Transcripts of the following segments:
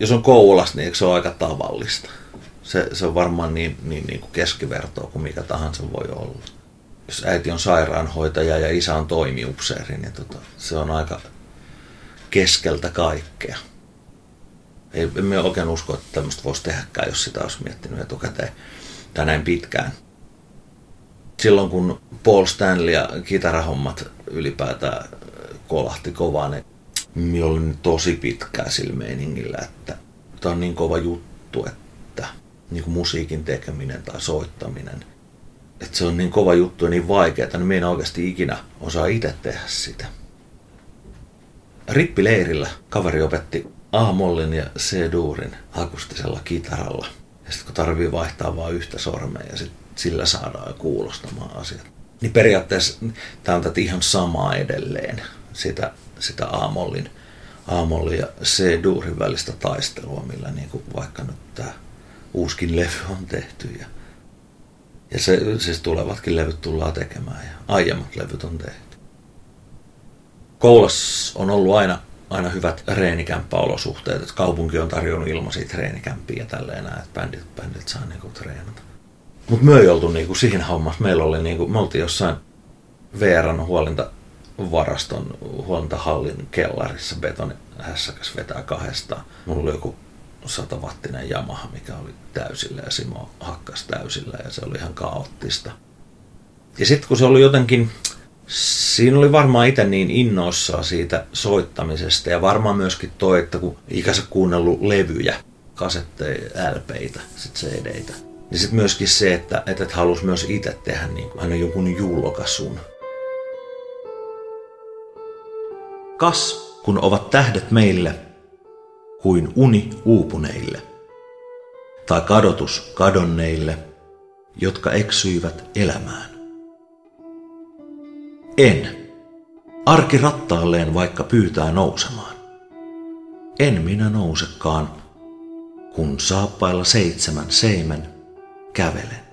jos on Kouvolasta, niin eikö se ole aika tavallista? Se, se on varmaan niin, niin, niin kuin keskivertoa kuin mikä tahansa voi olla. Jos äiti on sairaanhoitaja ja isä on toimiupseeri, niin tota, se on aika keskeltä kaikkea. Ei, emme oikein usko, että tämmöistä voisi tehdäkään, jos sitä olisi miettinyt etukäteen tai näin pitkään. Silloin kun Paul Stanley ja kitarahommat ylipäätään kolahti kovaa, niin minä olin tosi pitkää sillä meiningillä, että tämä on niin kova juttu, että niin kuin musiikin tekeminen tai soittaminen, että se on niin kova juttu ja niin vaikeaa, niin minä en oikeasti ikinä osaa itse tehdä sitä. Rippileirillä kaveri opetti A-mollin ja C-duurin akustisella kitaralla. Ja sitten kun tarvii vaihtaa vain yhtä sormea ja sit sillä saadaan kuulostamaan asiat. Niin periaatteessa tämä on tätä ihan samaa edelleen, sitä, sitä A-mollin, A-mollin ja C-duurin välistä taistelua, millä niin kuin vaikka nyt tämä uuskin levy on tehty. Ja, ja se, siis tulevatkin levyt tullaan tekemään ja aiemmat levyt on tehty. Koulas on ollut aina, aina hyvät reenikämppäolosuhteet, että kaupunki on tarjonnut ilmaisia treenikämpiä ja tälleen näin, että bändit, bändit saa niinku treenata. Mutta me ei oltu niinku siinä hommassa. Meillä oli niinku, me oltiin jossain VRn huolintavaraston, huolintahallin kellarissa betoni hässäkäs vetää kahdestaan. Mulla oli joku satavattinen Yamaha, mikä oli täysillä ja Simo hakkas täysillä ja se oli ihan kaoottista. Ja sitten kun se oli jotenkin, Siinä oli varmaan itse niin innoissaan siitä soittamisesta ja varmaan myöskin toi, että kun ikänsä kuunnellut levyjä, kasetteja, LPitä, sit CD-tä, niin sitten myöskin se, että, et halusi myös itse tehdä niin kuin aina jonkun julkasun. Kas, kun ovat tähdet meille, kuin uni uupuneille, tai kadotus kadonneille, jotka eksyivät elämään. En. Arki rattaalleen vaikka pyytää nousemaan. En minä nousekaan, kun saappailla seitsemän seimen kävelen.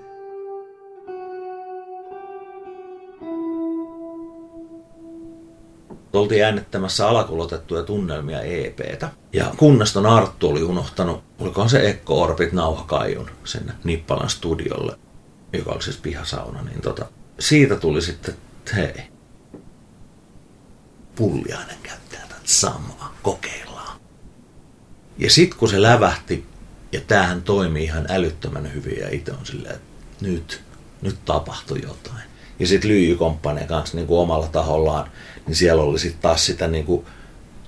Oltiin äänettämässä alakulotettuja tunnelmia EPtä. Ja kunnaston Arttu oli unohtanut, olikohan se Ekko Orbit nauhakaijun sinne Nippalan studiolle, joka oli siis pihasauna. Niin tota, siitä tuli sitten, että hei, Pulliainen käyttää tätä samaa, kokeillaan. Ja sitten kun se lävähti, ja tämähän toimii ihan älyttömän hyvin, ja itse on silleen, että nyt, nyt tapahtui jotain. Ja sitten lyijykomppaneen kanssa niin kuin omalla tahollaan, niin siellä oli sitten taas sitä niin kuin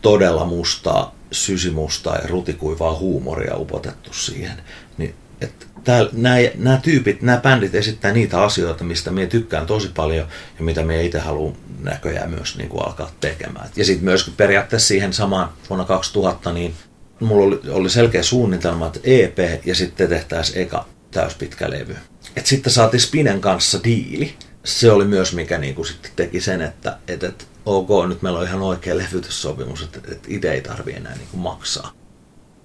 todella mustaa, sysimustaa ja rutikuivaa huumoria upotettu siihen. Niin nämä tyypit, nämä bändit esittää niitä asioita, mistä minä tykkään tosi paljon ja mitä minä itse haluan näköjään myös niin kuin alkaa tekemään. Ja sitten myös periaatteessa siihen samaan vuonna 2000, niin mulla oli, oli selkeä suunnitelma, että EP ja sitten tehtäisiin eka täyspitkä levy. Et sitten saatiin Spinen kanssa diili. Se oli myös mikä niin kuin sitten teki sen, että, että, että ok, nyt meillä on ihan oikea levytyssopimus, että, että itse ei tarvi enää niin kuin maksaa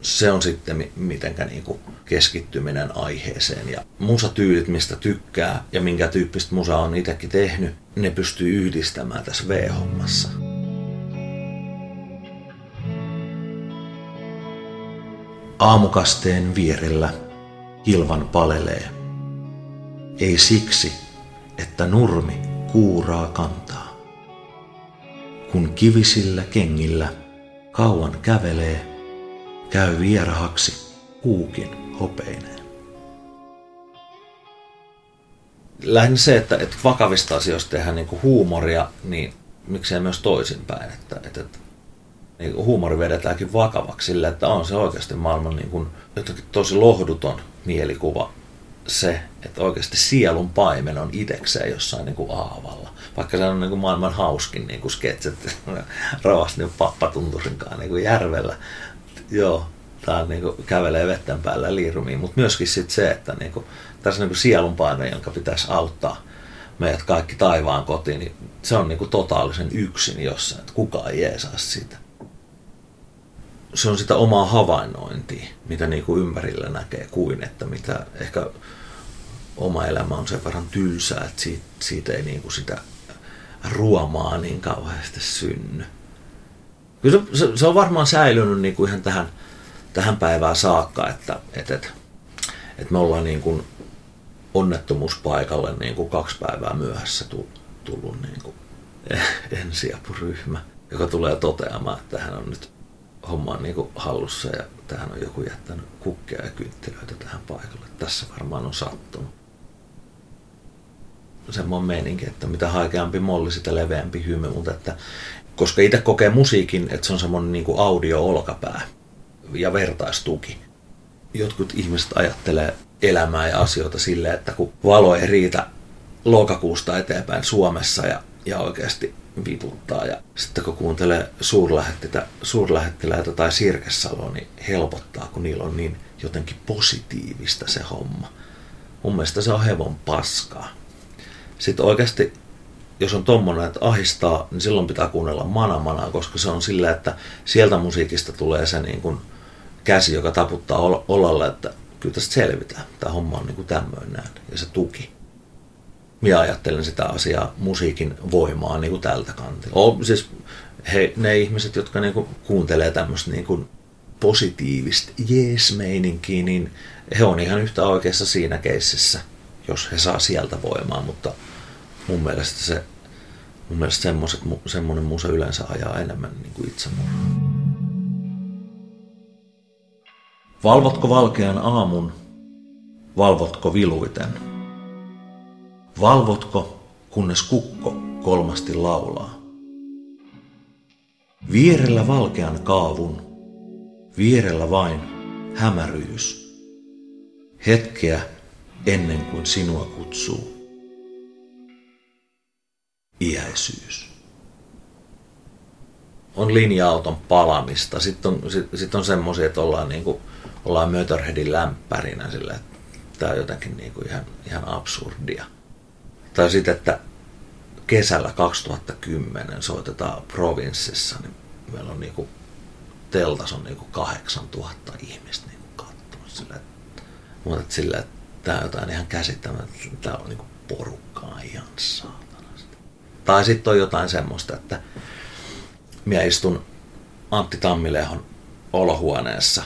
se on sitten mitenkä niin kuin keskittyminen aiheeseen. Ja musatyylit, mistä tykkää ja minkä tyyppistä musa on itsekin tehnyt, ne pystyy yhdistämään tässä V-hommassa. Aamukasteen vierellä hilvan palelee. Ei siksi, että nurmi kuuraa kantaa. Kun kivisillä kengillä kauan kävelee – käy vierahaksi kuukin hopeineen. Lähinnä se, että, että vakavista asioista tehdään niin huumoria, niin miksei myös toisinpäin. Että, että, että niin huumori vedetäänkin vakavaksi sillä, että on se oikeasti maailman niin kuin, tosi lohduton mielikuva se, että oikeasti sielun paimen on itekseen jossain niin kuin aavalla. Vaikka se on niin kuin maailman hauskin niin kuin sketset ravasti niin pappatunturinkaan niin kuin järvellä joo, tämä niinku kävelee vetten päällä liirumiin, mutta myöskin sit se, että niinku, tässä niinku sielunpaine, jonka pitäisi auttaa meidät kaikki taivaan kotiin, niin se on niinku totaalisen yksin jossain, että kukaan ei jeesaa sitä. Se on sitä omaa havainnointia, mitä niinku ympärillä näkee, kuin että mitä ehkä oma elämä on sen verran tylsää, että siitä, siitä ei niinku sitä ruomaa niin kauheasti synny. Kyllä se, se, se on varmaan säilynyt niin kuin ihan tähän, tähän päivään saakka, että, että, että, että me ollaan niin kuin onnettomuuspaikalle niin kuin kaksi päivää myöhässä tullut niin kuin ensiapuryhmä, joka tulee toteamaan, että hän on nyt homma niin kuin hallussa ja tähän on joku jättänyt kukkia ja kynttilöitä tähän paikalle. Tässä varmaan on sattunut. Semmoinen meininki, että mitä haikeampi molli, sitä leveämpi hymy, mutta että koska itse kokee musiikin, että se on semmoinen niin audio-olkapää ja vertaistuki. Jotkut ihmiset ajattelee elämää ja asioita silleen, että kun valo ei riitä lokakuusta eteenpäin Suomessa ja, ja oikeasti viputtaa. Ja sitten kun kuuntelee suurlähettiläitä tai Sirkesaloa, niin helpottaa, kun niillä on niin jotenkin positiivista se homma. Mun mielestä se on hevon paskaa. Sitten oikeasti, jos on tommonen, että ahistaa, niin silloin pitää kuunnella mana manaa, koska se on sillä, että sieltä musiikista tulee se niin kuin käsi, joka taputtaa olalle, että kyllä tästä selvitään. Tämä homma on niin kuin tämmöinen ja se tuki minä ajattelen sitä asiaa musiikin voimaa niin kuin tältä kantilta. O, siis he, ne ihmiset, jotka niin kuin kuuntelee tämmöistä niin kuin positiivista jees-meininkiä, niin he on ihan yhtä oikeassa siinä keississä, jos he saa sieltä voimaa, mutta mun mielestä se mun mielestä semmoiset, semmoinen musa yleensä ajaa enemmän niin kuin itsemurhaa. Valvotko valkean aamun? Valvotko viluiten? Valvotko, kunnes kukko kolmasti laulaa? Vierellä valkean kaavun, vierellä vain hämäryys. Hetkeä ennen kuin sinua kutsuu. Iäisyys. On linja-auton palamista. Sitten on, sit, sit on semmoisia, että ollaan, niinku, ollaan Möterheadin lämpärinä sillä, että tämä on jotenkin niinku ihan, ihan absurdia. Tai sitten, että kesällä 2010 soitetaan provinssissa, niin meillä on niinku, teltas on niinku 8000 ihmistä niinku katsomassa sillä, mutta että sillä, että tämä on jotain ihan käsittämätöntä, tämä on niinku porukkaa ihan saatanasti. Tai sitten on jotain semmoista, että minä istun Antti Tammilehon olohuoneessa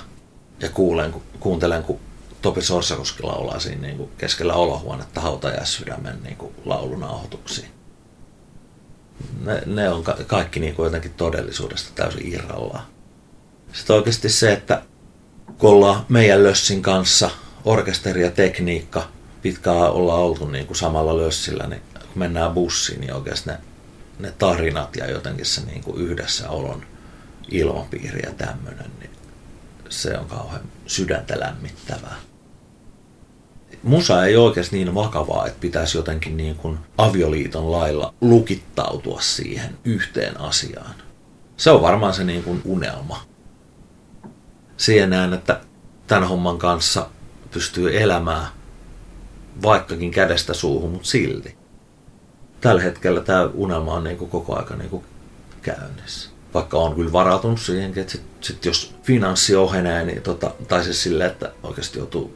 ja kuulen, kuuntelen, kun Topi Sorsakoski laulaa siinä niin kuin keskellä olohuonetta hautajaissydämen niin kuin laulunauhoituksiin. Ne, ne on ka- kaikki niin kuin jotenkin todellisuudesta täysin irrallaan. Sitten oikeasti se, että kun ollaan meidän lössin kanssa, orkesteri ja tekniikka, pitkään ollaan oltu niin kuin samalla lössillä, niin kun mennään bussiin, niin oikeasti ne, ne tarinat ja jotenkin se niin kuin yhdessä olon ilmapiiri ja tämmöinen, niin se on kauhean sydäntä lämmittävää musa ei oikeasti niin vakavaa, että pitäisi jotenkin niin kuin avioliiton lailla lukittautua siihen yhteen asiaan. Se on varmaan se niin kuin unelma. Siihen näen, että tämän homman kanssa pystyy elämään vaikkakin kädestä suuhun, mutta silti. Tällä hetkellä tämä unelma on niin kuin koko aika niin kuin käynnissä. Vaikka on kyllä varautunut siihenkin, että sit, sit jos finanssi ohenee, niin tota, tai siis silleen, että oikeasti joutuu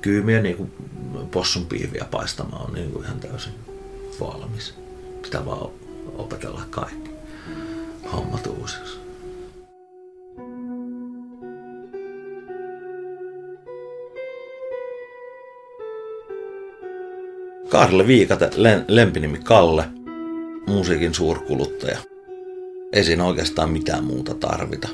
kyymiä niin kuin possun piiviä paistamaan on niin kuin ihan täysin valmis. Pitää vaan opetella kaikki hommat uusiksi. Karle Viikate, lempinimi Kalle, musiikin suurkuluttaja. Ei siinä oikeastaan mitään muuta tarvita.